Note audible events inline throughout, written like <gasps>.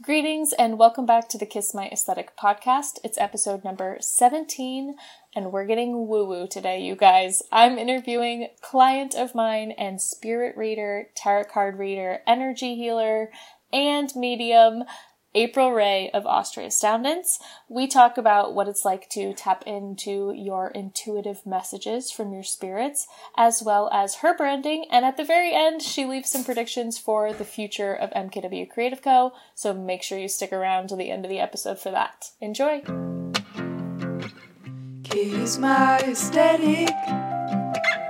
Greetings and welcome back to the Kiss My Aesthetic podcast. It's episode number 17 and we're getting woo woo today, you guys. I'm interviewing client of mine and spirit reader, tarot card reader, energy healer, and medium April Ray of Austria Astoundance. We talk about what it's like to tap into your intuitive messages from your spirits, as well as her branding. And at the very end, she leaves some predictions for the future of MKW Creative Co. So make sure you stick around to the end of the episode for that. Enjoy! My aesthetic,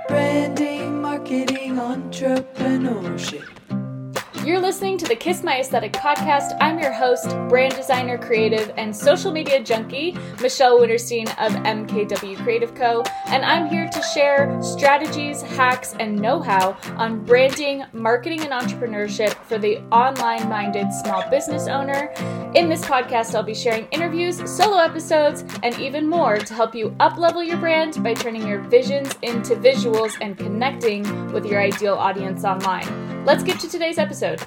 branding, marketing, entrepreneurship. You're listening to the Kiss My Aesthetic podcast. I'm your host, brand designer, creative, and social media junkie, Michelle Winterstein of MKW Creative Co. And I'm here to share strategies, hacks, and know how on branding, marketing, and entrepreneurship for the online minded small business owner. In this podcast, I'll be sharing interviews, solo episodes, and even more to help you uplevel your brand by turning your visions into visuals and connecting with your ideal audience online. Let's get to today's episode.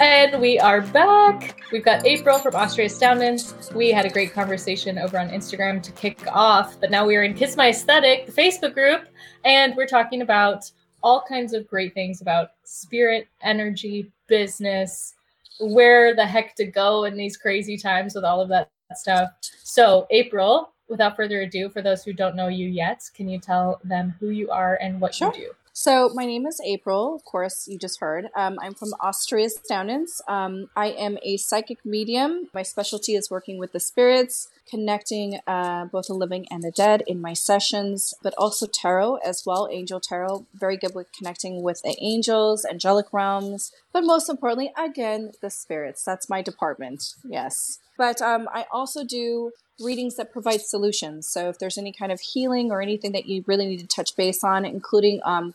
And we are back. We've got April from Austria Astoundance. We had a great conversation over on Instagram to kick off, but now we are in Kiss My Aesthetic, the Facebook group, and we're talking about all kinds of great things about spirit, energy, business, where the heck to go in these crazy times with all of that stuff. So, April, without further ado, for those who don't know you yet, can you tell them who you are and what sure. you do? So, my name is April. Of course, you just heard. Um, I'm from Austria Astoundance. Um, I am a psychic medium. My specialty is working with the spirits, connecting uh, both the living and the dead in my sessions, but also tarot as well, angel tarot. Very good with connecting with the angels, angelic realms, but most importantly, again, the spirits. That's my department. Yes. But um, I also do readings that provide solutions. So if there's any kind of healing or anything that you really need to touch base on, including um,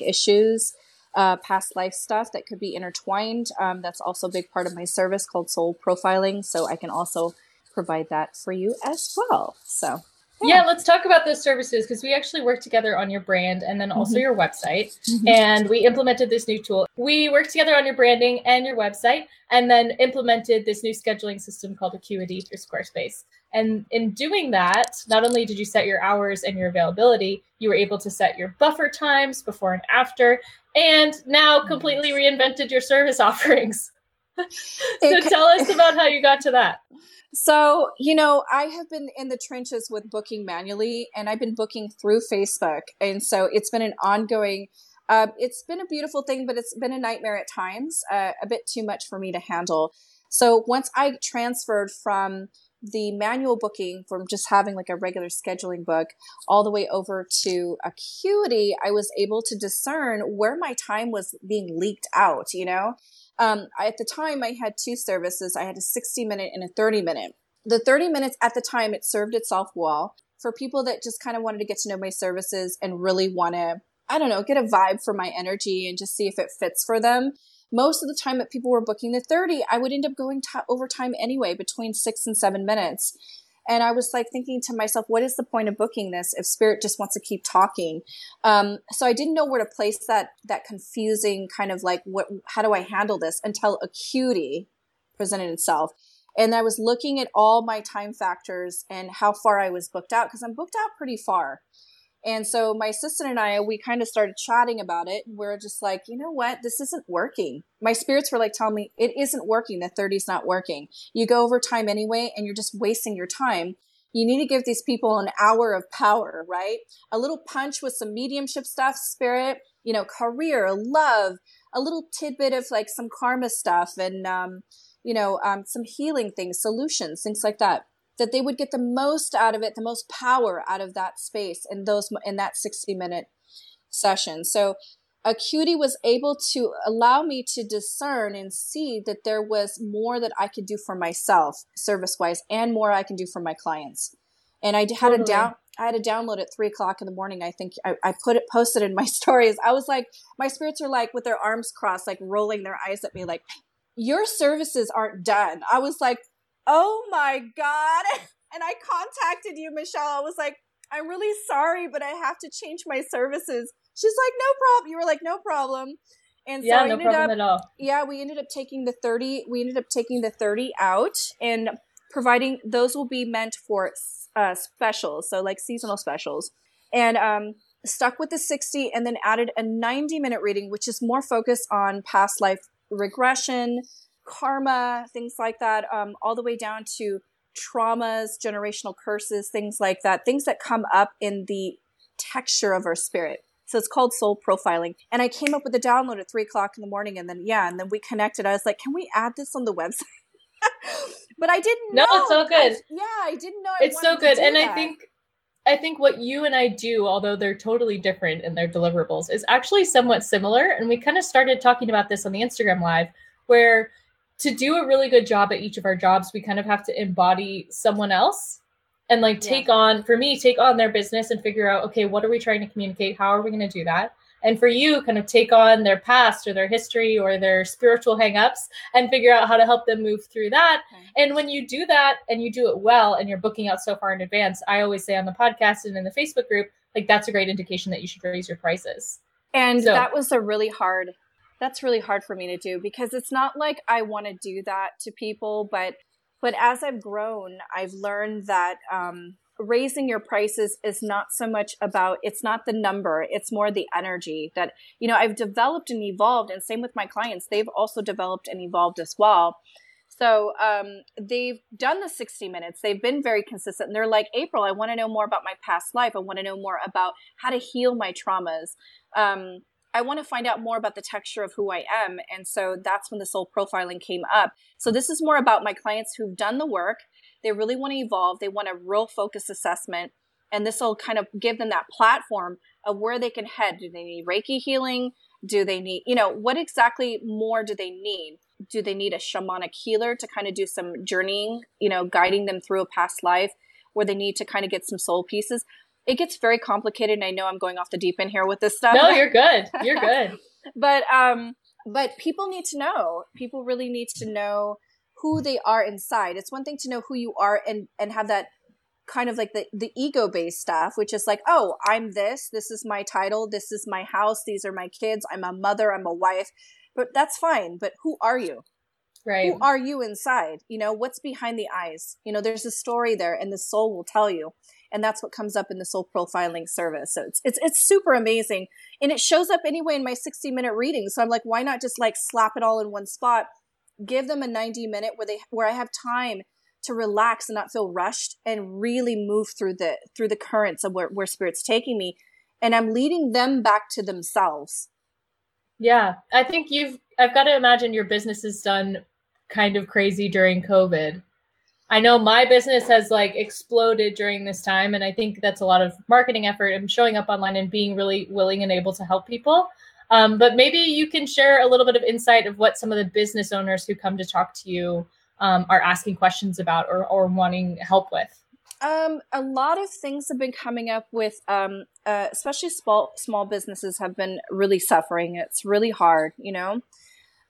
issues, uh, past life stuff that could be intertwined, um, that's also a big part of my service called soul profiling. So I can also provide that for you as well. So yeah. yeah, let's talk about those services because we actually worked together on your brand and then also mm-hmm. your website. Mm-hmm. And we implemented this new tool. We worked together on your branding and your website and then implemented this new scheduling system called Acuity through Squarespace. And in doing that, not only did you set your hours and your availability, you were able to set your buffer times before and after, and now completely reinvented your service <laughs> offerings. <laughs> so tell us about how you got to that. So, you know, I have been in the trenches with booking manually and I've been booking through Facebook. And so it's been an ongoing, uh, it's been a beautiful thing, but it's been a nightmare at times, uh, a bit too much for me to handle. So once I transferred from the manual booking from just having like a regular scheduling book all the way over to acuity i was able to discern where my time was being leaked out you know um, I, at the time, I had two services. I had a 60 minute and a 30 minute. The 30 minutes at the time, it served itself well for people that just kind of wanted to get to know my services and really want to, I don't know, get a vibe for my energy and just see if it fits for them. Most of the time that people were booking the 30, I would end up going t- over time anyway, between six and seven minutes. And I was like thinking to myself, what is the point of booking this if spirit just wants to keep talking? Um, so I didn't know where to place that, that confusing kind of like, what, how do I handle this until acuity presented itself. And I was looking at all my time factors and how far I was booked out because I'm booked out pretty far. And so my assistant and I, we kind of started chatting about it. We're just like, you know what? This isn't working. My spirits were like telling me it isn't working. The 30's not working. You go over time anyway, and you're just wasting your time. You need to give these people an hour of power, right? A little punch with some mediumship stuff, spirit, you know, career, love, a little tidbit of like some karma stuff and, um, you know, um, some healing things, solutions, things like that that they would get the most out of it, the most power out of that space in those in that 60 minute session. So Acuity was able to allow me to discern and see that there was more that I could do for myself service wise and more I can do for my clients. And I had totally. a down, I had a download at three o'clock in the morning. I think I, I, put it posted in my <laughs> stories. I was like, my spirits are like with their arms crossed, like rolling their eyes at me, like, your services aren't done. I was like, oh my God. <laughs> And I contacted you, Michelle. I was like, I'm really sorry, but I have to change my services. She's like, no problem. You were like, no problem. And so yeah, no problem up at all. yeah, we ended up taking the 30 we ended up taking the 30 out and providing those will be meant for uh, specials, so like seasonal specials. And um stuck with the 60 and then added a 90 minute reading which is more focused on past life regression, karma, things like that, um, all the way down to traumas, generational curses, things like that, things that come up in the texture of our spirit. So it's called soul profiling. And I came up with the download at three o'clock in the morning and then, yeah, and then we connected. I was like, can we add this on the website? <laughs> but I didn't No, know. it's so good. I- yeah, I didn't know. I It's so good. And I think I think what you and I do, although they're totally different in their deliverables, is actually somewhat similar. And we kind of started talking about this on the Instagram live, where to do a really good job at each of our jobs, we kind of have to embody someone else and like Yeah. take on, for me, take on their business and figure out, okay, what are we trying to communicate? How are we going to do that? And for you, kind of take on their past or their history or their spiritual hangups and figure out how to help them move through that. Okay. And when you do that and you do it well and you're booking out so far in advance, I always say on the podcast and in the Facebook group, like that's a great indication that you should raise your prices. And So- that was a really hard that's really hard for me to do because it's not like I want to do that to people, but but as I've grown, I've learned that um raising your prices is not so much about it's not the number, it's more the energy that you know, I've developed and evolved and same with my clients, they've also developed and evolved as well. So um, they've done the 60 minutes. They've been very consistent. And they're like, April, I want to know more about my past life. I want to know more about how to heal my traumas. Um, I want to find out more about the texture of who I am. And so that's when the soul profiling came up. So this is more about my clients who've done the work. They really want to evolve. They want a real focused assessment. And this will kind of give them that platform of where they can head. Do they need Reiki healing? Do they need, you know, what exactly more do they need? Do they need a shamanic healer to kind of do some journeying, you know, guiding them through a past life where they need to kind of get some soul pieces? It gets very complicated. And I know I'm going off the deep end here with this stuff. No, you're <laughs> good. You're good. <laughs> but um but people need to know. People really need to know who they are inside. It's one thing to know who you are and and have that kind of like the the ego based stuff which is like oh i'm this. This is my title. This is my house. These are my kids. I'm a mother. I'm a wife. But that's fine. But who are you? Right. who are you inside? You know what's behind the eyes? You know there's a story there and the soul will tell you and that's what comes up in the soul profiling service. So it's it's, it's super amazing. And it shows up anyway in my 60 minute reading. So i'm like why not just like slap it all in one spot? Give them a 90 minute where they where i have time to relax and not feel rushed and really move through the through the currents of where, where spirit's taking me. And i'm leading them back to themselves. Yeah. I think you've, I've got to imagine your business is done kind of crazy during COVID. I know my business has like exploded during this time. And I think that's a lot of marketing effort and showing up online and being really willing and able to help people. Um, but maybe you can share a little bit of insight of what some of the business owners who come to talk to you um, are asking questions about or, or wanting help with. Um, a lot of things have been coming up with, um, uh, especially small small businesses have been really suffering. It's really hard, you know,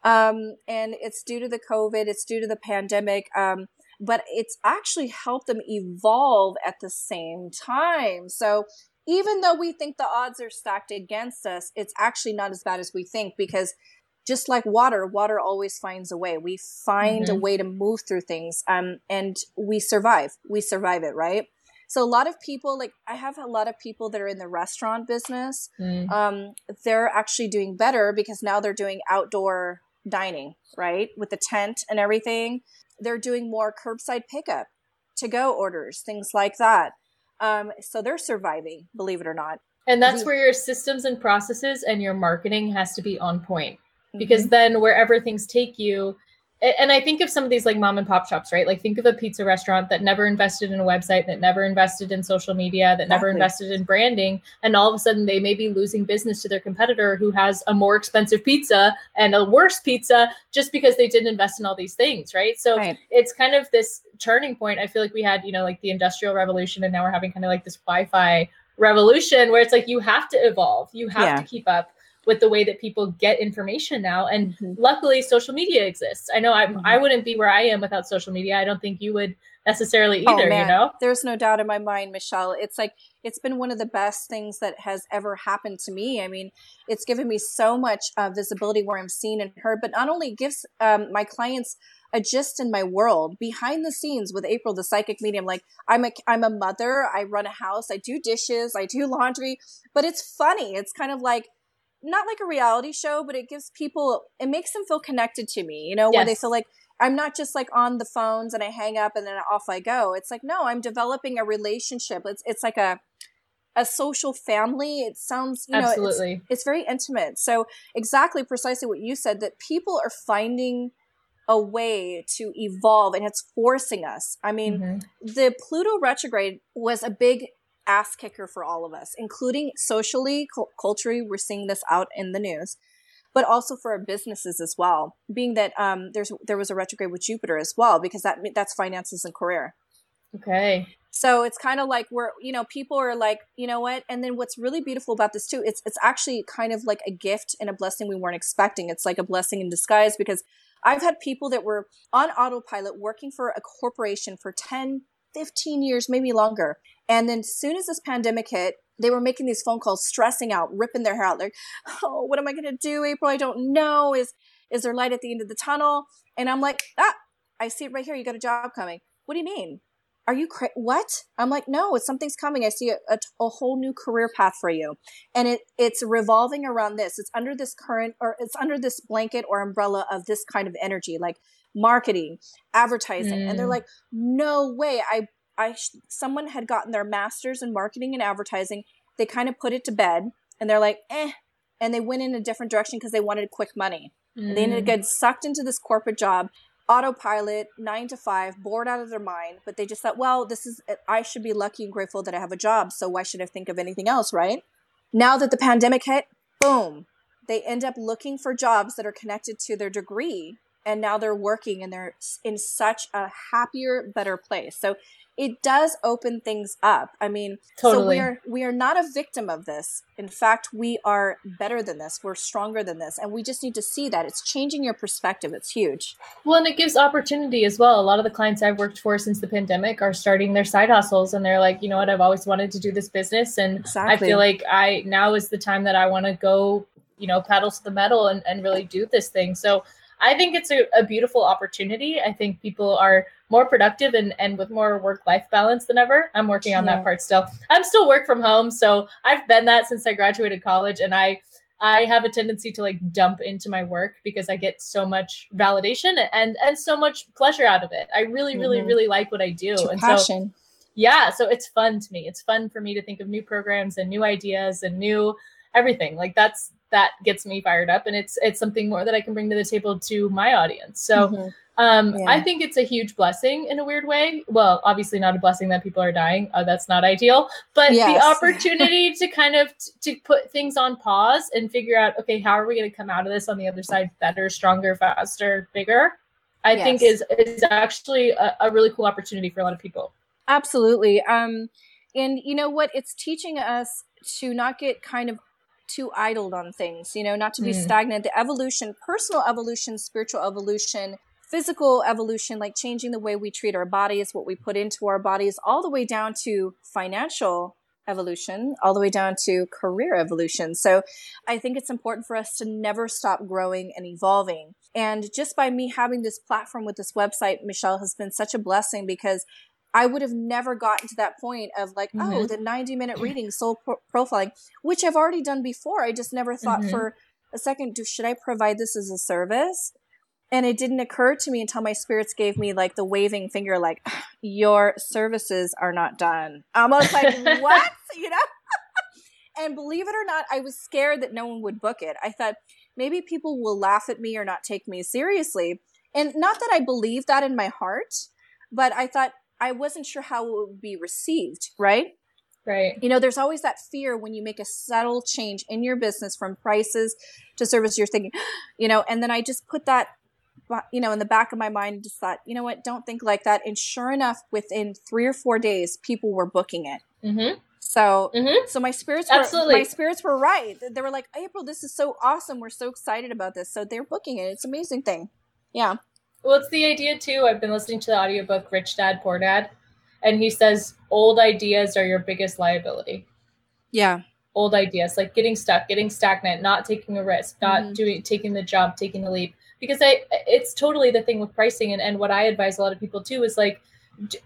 um, and it's due to the COVID. It's due to the pandemic. But it's actually helped them evolve at the same time. So even though we think the odds are stacked against us, it's actually not as bad as we think because just like water, water always finds a way. We find a Mhm. way to move through things, um, and we survive. We survive it, right? So a lot of people, like I have a lot of people that are in the restaurant business. Mm. Um, they're actually doing better because now they're doing outdoor dining, right, with the tent and everything. They're doing more curbside pickup, to go orders, things like that. Um, so they're surviving, believe it or not. And that's where your systems and processes and your marketing has to be on point. Mm-hmm. because then wherever things take you and i think of some of these like mom and pop shops right? Like think of a pizza restaurant that never invested in a website that never invested in social media that never invested in branding and all of a sudden they may be losing business to their competitor who has a more expensive pizza and a worse pizza just because they didn't invest in all these things right? So Right. it's kind of this turning point. I feel like we had you know like the industrial revolution and now we're having kind of like this wi-fi revolution where it's like you have to evolve. You have Yeah. to keep up with the way that people get information now. And mm-hmm. luckily, social media exists. I know I, mm-hmm. I wouldn't be where I am without social media. I don't think you would necessarily oh, either, oh, you know? There's no doubt in my mind, Michelle. It's like, it's been one of the best things that has ever happened to me. I mean, it's given me so much uh, visibility where I'm seen and heard, but not only gives um, my clients a gist in my world behind the scenes with April, the psychic medium. Like I'm a, I'm a mother. I run a house. I do dishes. I do laundry, but it's funny. It's kind of like, not like a reality show, but it gives people, it makes them feel connected to me, you know, yes. where they feel like, I'm not just like on the phones and I hang up and then off I go. It's like, no, I'm developing a relationship. It's, it's like a, a social family. It sounds, you know, Absolutely. It's, it's very intimate. So exactly precisely what you said that people are finding a way to evolve and it's forcing us. I mean, mm-hmm. the Pluto retrograde was a big ass kicker for all of us, including socially, cu- culturally. We're seeing this out in the news but also for our businesses as well. Being that um, there's there was a retrograde with Jupiter as well, because that that's finances and career. Okay. So it's kind of like we're you know people are like you know what, and then what's really beautiful about this too, it's it's actually kind of like a gift and a blessing we weren't expecting. It's like a blessing in disguise because I've had people that were on autopilot working for a corporation for 10, 15 years, maybe longer. And then as soon as this pandemic hit, they were making these phone calls, stressing out, ripping their hair out. Like, oh, what am I going to do, April? I don't know. Is is there light at the end of the tunnel? And I'm like, ah, I see it right here. You got a job coming. What do you mean? Are you cra- what? I'm like, no, it's something's coming. I see a, a, a, whole new career path for you, and it it's revolving around this. It's under this current, or it's under this blanket or umbrella of this kind of energy, like marketing, advertising. Mm. And they're mm. like, no way. I I someone had gotten their masters in marketing and advertising. They kind of put it to bed and they're like, eh, and they went in a different direction because they wanted quick money. Mm. They ended up getting sucked into this corporate job, autopilot, nine to five, bored out of their mind. But they just thought, well, this is I should be lucky and grateful that I have a job. So why should I think of anything else, right? Now that the pandemic hit, boom, they end up looking for jobs that are connected to their degree and now they're working and they're in such a happier better place so it does open things up. I mean, totally. so we are we are not a victim of this. In fact, we are better than this. We're stronger than this, and we just need to see that it's changing your perspective. It's huge. Well, and it gives opportunity as well. A lot of the clients I've worked for since the pandemic are starting their side hustles, and they're like, you know what, I've always wanted to do this business, and exactly. I feel like I now is the time that I want to go, you know, pedal to the metal and and really do this thing. So I think it's a, a beautiful opportunity. I think people are more productive and, and with more work life balance than ever. I'm working on yeah. that part still. I'm still work from home. So I've been that since I graduated college and I I have a tendency to like dump into my work because I get so much validation and and so much pleasure out of it. I really, really, mm-hmm. really like what I do. and passion. so yeah, so it's fun to me. It's fun for me to think of new programs and new ideas and new everything. Like that's that gets me fired up and it's it's something more that I can bring to the table to my audience. So mm-hmm. um, yeah. I think it's a huge blessing in a weird way. Well, obviously not a blessing that people are dying. Uh, that's not ideal, but yes. the <laughs> opportunity to kind of t- to put things on pause and figure out, okay, how are we going to come out of this on the other side better, stronger, faster, bigger? I yes. think is is actually a, a really cool opportunity for a lot of people. Absolutely. Um, and you know what? It's teaching us to not get kind of too idled on things, you know, not to be mm. stagnant. The evolution, personal evolution, spiritual evolution, physical evolution, like changing the way we treat our bodies, what we put into our bodies, all the way down to financial evolution, all the way down to career evolution. So I think it's important for us to never stop growing and evolving. And just by me having this platform with this website, Michelle has been such a blessing because I would have never gotten to that point of like, oh, mm-hmm. oh, the 90 minute <clears throat> reading, soul pro- profiling, which I've already done before. I just never thought mm-hmm. for a second, do, should I provide this as a service? And it didn't occur to me until my spirits gave me like the waving finger, like, <sighs> your services are not done. Almost like, <laughs> what? You know? <laughs> and believe it or not, I was scared that no one would book it. I thought maybe people will laugh at me or not take me seriously. And not that I believe that in my heart, but I thought I wasn't sure how it would be received, right? Right. You know, there's always that fear when you make a subtle change in your business from prices to service. You're thinking, <gasps> you know, and then I just put that, you know, in the back of my mind, and just thought, you know what, don't think like that. And sure enough, within three or four days, people were booking it. Mm-hmm. So, Mhm. so my spirits Absolutely. my spirits were right. They were like, April, this is so awesome. We're so excited about this. So they're booking it. It's an amazing thing. Yeah. Well, it's the idea too. I've been listening to the audiobook Rich Dad Poor Dad, and he says old ideas are your biggest liability. Yeah. Old ideas, like getting stuck, getting stagnant, not taking a risk, not Mhm. doing, taking the jump, taking the leap. Because I, it's totally the thing with pricing, and, and what I advise a lot of people too is like,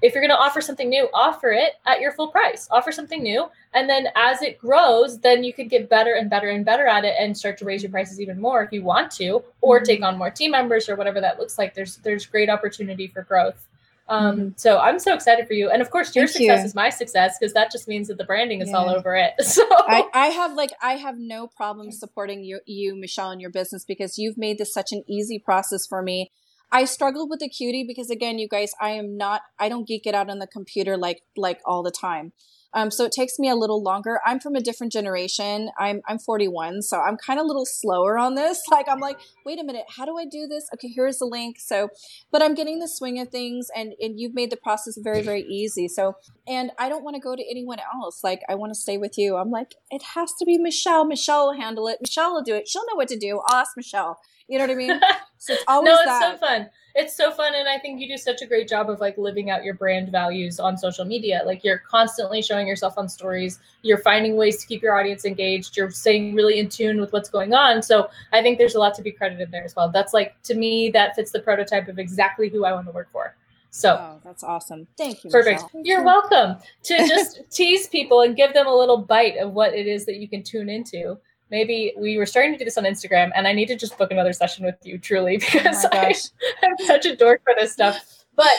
if you're going to offer something new, offer it at your full price. Offer something new, and then as it grows, then you could get better and better and better at it, and start to raise your prices even more if you want to, or Mhm. take on more team members or whatever that looks like. There's there's great opportunity for growth. Um, Mhm. So I'm so excited for you, and of course your Thank success you. is my success because that just means that the branding is all over it. <laughs> So I, I have like I have no problem supporting you, you, Michelle, and your business because you've made this such an easy process for me. I struggled with the Acuity because again, you guys, I am not I don't geek it out on the computer like like all the time. Um, so it takes me a little longer. I'm from a different generation. I'm I'm 41, so I'm kind of a little slower on this. <laughs> Like I'm like, wait a minute, how do I do this? Okay, here's the link. So, but I'm getting the swing of things, and and you've made the process very very easy. So, and I don't want to go to anyone else. Like I want to stay with you. I'm like, it has to be Michelle. Michelle will handle it. Michelle will do it. She'll know what to do. I'll ask Michelle. You know what I mean? <laughs> So it's always no, it's that. so fun. It's so fun, and I think you do such a great job of like living out your brand values on social media. Like you're constantly showing yourself on stories. You're finding ways to keep your audience engaged. You're staying really in tune with what's going on. So I think there's a lot to be credited there as well. That's like to me that fits the prototype of exactly who I want to work for. So Oh, that's awesome. Thank you. Perfect. Michelle. You're welcome to just <laughs> tease people and give them a little bite of what it is that you can tune into. Maybe we were starting to do this on Instagram, and I need to just book another session with you, truly, <laughs> because Oh I. <laughs> I'm such a dork for this stuff. But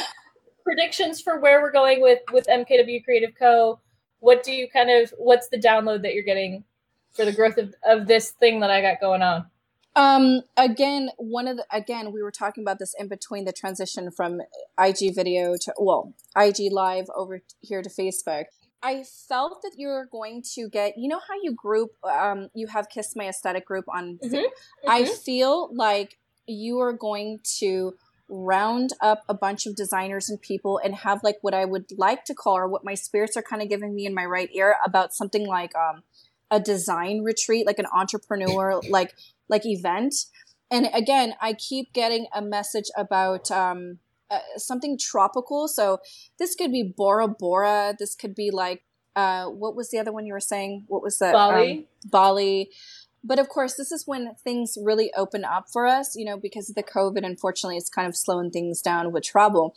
predictions for where we're going with with MKW Creative Co. What do you kind of? What's the download that you're getting for the growth of, of this thing that I got going on? Um, again, one of the, again, we were talking about this in between the transition from IG video to, well, IG live over here to Facebook. I felt that you're going to get, you know how you group, um, you have Kiss My Aesthetic group on, Mhm, I mhm. feel like you are going to round up a bunch of designers and people and have like what I would like to call, or what my spirits are kind of giving me in my right ear about something like, um, a design retreat, like an entrepreneur, <laughs> like, like event. And again, I keep getting a message about um, uh, something tropical. So this could be Bora Bora. This could be like, uh, what was the other one you were saying? What was that? Bali? Um, Bali. But of course, this is when things really open up for us, you know, because of the COVID. Unfortunately, it's kind of slowing things down with travel.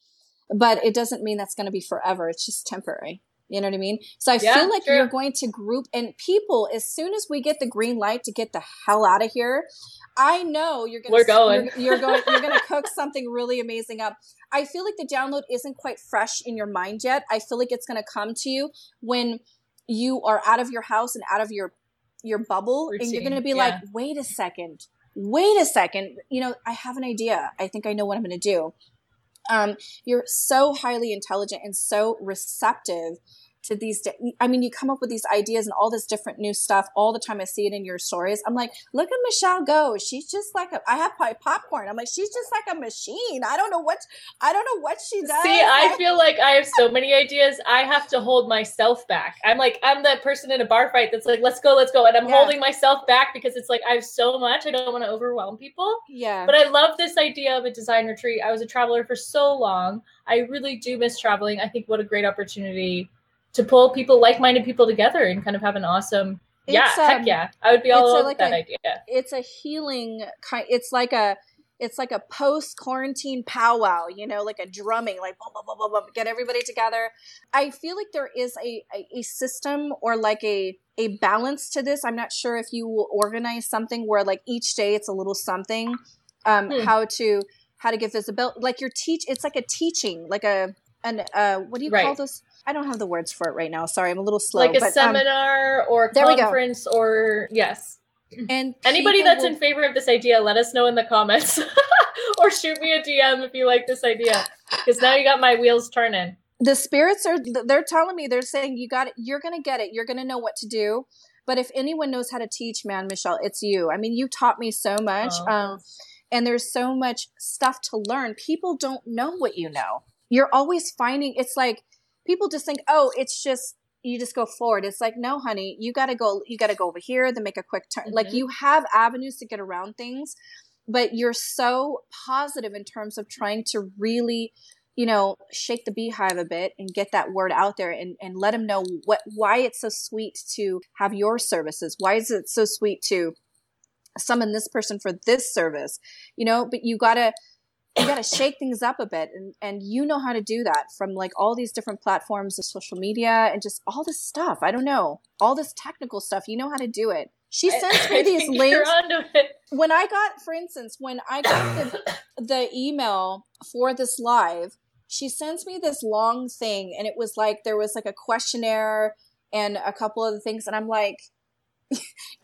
But it doesn't mean that's going to be forever. It's just temporary. You know what I mean? So I Yeah, feel like true. you're going to group and people as soon as we get the green light to get the hell out of here. I know you're gonna We're going. You're, you're going you're gonna <laughs> cook something really amazing up. I feel like the download isn't quite fresh in your mind yet. I feel like it's gonna come to you when you are out of your house and out of your your bubble and you're gonna be yeah. like, wait a second, wait a second. You know, I have an idea. I think I know what I'm gonna do. Um, you're so highly intelligent and so receptive to these i mean you come up with these ideas and all this different new stuff all the time i see it in your stories i'm like look at michelle go she's just like a i have pop- popcorn i'm like she's just like a machine i don't know what i don't know what she does See, I feel like I have so many ideas. I have to hold myself back. I'm like, I'm that person in a bar fight that's like, let's go, let's go. And I'm Yeah. holding myself back because it's like, I have so much. I don't want to overwhelm people. yeah But I love this idea of a design retreat. I was a traveler for so long. I really do miss traveling. I think what a great opportunity to pull people, like minded people together and kind of have an awesome, yeah, It's, heck um, yeah. I would be all over like that a- idea. it's a healing kind it's like a it's like a post quarantine powwow you know like a drumming like boom, boom, boom, boom, boom, get everybody together i feel like there is a, a, a system or like a a balance to this i'm not sure if you will organize something where like each day it's a little something um Hmm. how to how to give visibility like your teach it's like a teaching like a an uh what do you call Right. I don't have the words for it right now sorry i'm a little slow Like a but, um, seminar or we go. conference or, yes. and <clears throat> Anybody that's will- in favor of this idea, let us know in the comments <laughs> or shoot me a DM if you like this idea. Because now you got my wheels turning. the spirits are they're telling me they're saying you got it you're gonna get it you're gonna know what to do but if anyone knows how to teach man michelle it's you i mean you taught me so much Oh. um, and there's so much stuff to learn people don't know what you know you're always finding it's like people just think oh it's just you just go forward. It's like, no, honey, you got to go, you got to go over here, then make a quick turn. Like Mhm. you have avenues to get around things, but you're so positive in terms of trying to really, you know, shake the beehive a bit and get that word out there and, and let them know what, why it's so sweet to have your services. Why is it so sweet to summon this person for this service? You know, but you gotta, you got to shake things up a bit and, and you know how to do that from like all these different platforms of social media and just all this stuff. I don't know. All this technical stuff. You know how to do it. She sends me <laughs> I these links You're onto it. when i got for instance when i got the, <coughs> the email for this live she sends me this long thing and it was like there was like a questionnaire and a couple of the things and i'm like <laughs>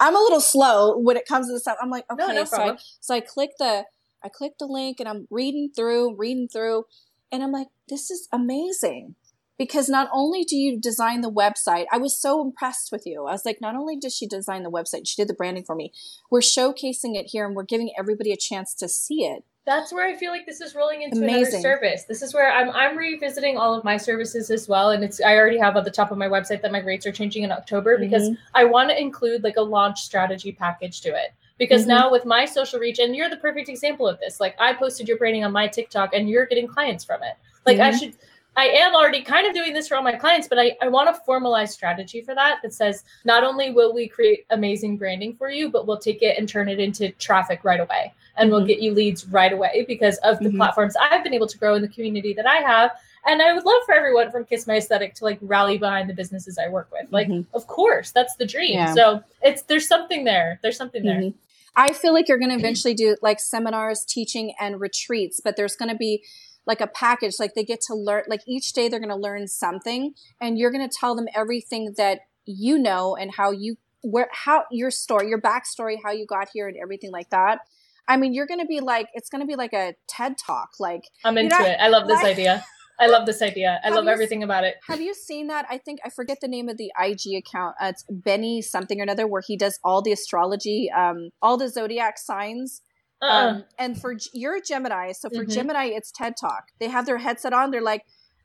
i'm a little slow when it comes to this stuff. I'm like okay No, no so I, so I click the I click the link and I'm reading through, reading through, and I'm like, this is amazing. Because not only do you design the website, I was so impressed with you. I was like, not only did she design the website, she did the branding for me. We're showcasing it here and we're giving everybody a chance to see it. That's where I feel like this is rolling into Amazing. another service. This is where I'm I'm revisiting all of my services as well, and it's I already have at the top of my website that my rates are changing in October because mm-hmm. I want to include like a launch strategy package to it. Because Mhm. now with my social reach, and you're the perfect example of this. Like I posted your branding on my TikTok, and you're getting clients from it. Like I Mhm. should. I am already kind of doing this for all my clients, but I, I want a formalized strategy for that that says not only will we create amazing branding for you, but we'll take it and turn it into traffic right away. And we'll Mhm. get you leads right away because of the Mhm. platforms I've been able to grow in the community that I have. And I would love for everyone from Kiss My Aesthetic to like rally behind the businesses I work with. Like, Mhm. of course, that's the dream. Yeah. So it's there's something there. There's something there. Mhm. I feel like you're going to eventually do like seminars, teaching, and retreats, but there's going to be like a package. Like they get to learn, like each day they're going to learn something, and you're going to tell them everything that you know and how you, where, how your story, your backstory, how you got here, and everything like that. I mean, you're going to be like, it's going to be like a TED talk. Like, I'm into it. I love this like- idea. I love this idea. I Have love you everything about it. have you seen that? I think I forget the name of the IG account. Uh, it's Benny something or another, where he does all the astrology, um, all the zodiac signs. Uh-uh. Um, and for you're a Gemini, so for Mhm. Gemini, it's TED Talk. They have their headset on. They're like,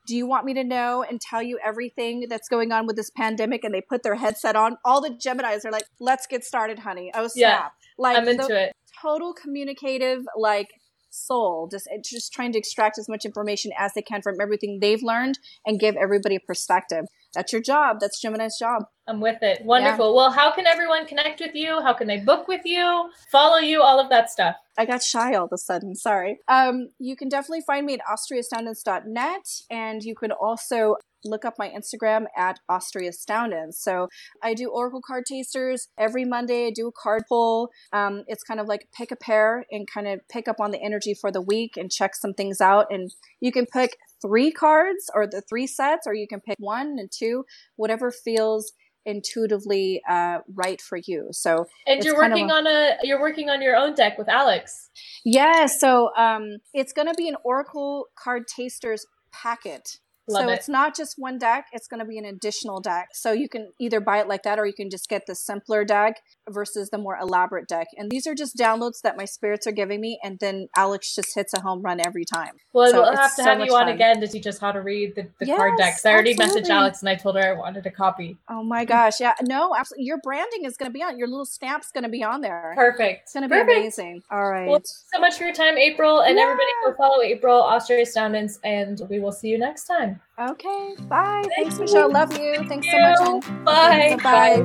"Do you want me to know and tell you everything that's going on with this pandemic?" And they put their headset on. All the Geminis are like, "Let's get started, honey." Oh snap! Yeah. like I'm into the it. total communicative, like soul, just it's just trying to extract as much information as they can from everything they've learned and give everybody a perspective. That's your job. That's Gemini's job. I'm with it. Wonderful. Well, how can everyone connect with you? How can they book with you? Follow you? All of that stuff. I got shy all of a sudden. Sorry. Um, you can definitely find me at austriastoundance.net and you can also look up my Instagram at Austria austriastoundance. So I do Oracle card tasters every Monday. I do a card pull. Um, it's kind of like pick a pair and kind of pick up on the energy for the week and check some things out. And you can pick three cards or the three sets, or you can pick one and two, whatever feels intuitively uh, right for you. So And you're kind of working a- on a you're working on your own deck with Alex. Yeah, so um, it's going to be an Oracle Card Tasters packet. Love so it. it's not just one deck, it's going to be an additional deck. So you can either buy it like that or you can just get the simpler deck versus the more elaborate deck. And these are just downloads that my spirits are giving me and then Alex just hits a home run every time. Well, So we'll have to so have you on fun. again to teach us how to read the, the card Yes, decks. I already messaged. Alex and I told her I wanted a copy. Oh my gosh, yeah. No, absolutely. Your branding is going to be on. Your little stamp's going to be on there. Perfect. It's going to be Perfect. amazing. All right. Well, so much for your time, April. And Yeah. everybody go follow April, Austria Astoundance, and we will see you next time. Okay. Bye. Thanks, you. Michelle. Love you. Thanks so much. you. Bye. Bye.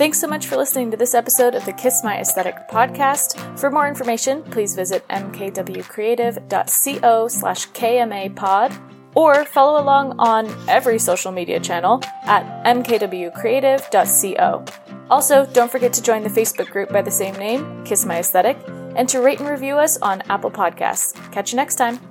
Thanks so much for listening to this episode of the Kiss My Aesthetic podcast. For more information, please visit mkwcreative.co slash kmapod or follow along on every social media channel at mkwcreative.co. Also, don't forget to join the Facebook group by the same name, Kiss My Aesthetic, and to rate and review us on Apple Podcasts. Catch you next time.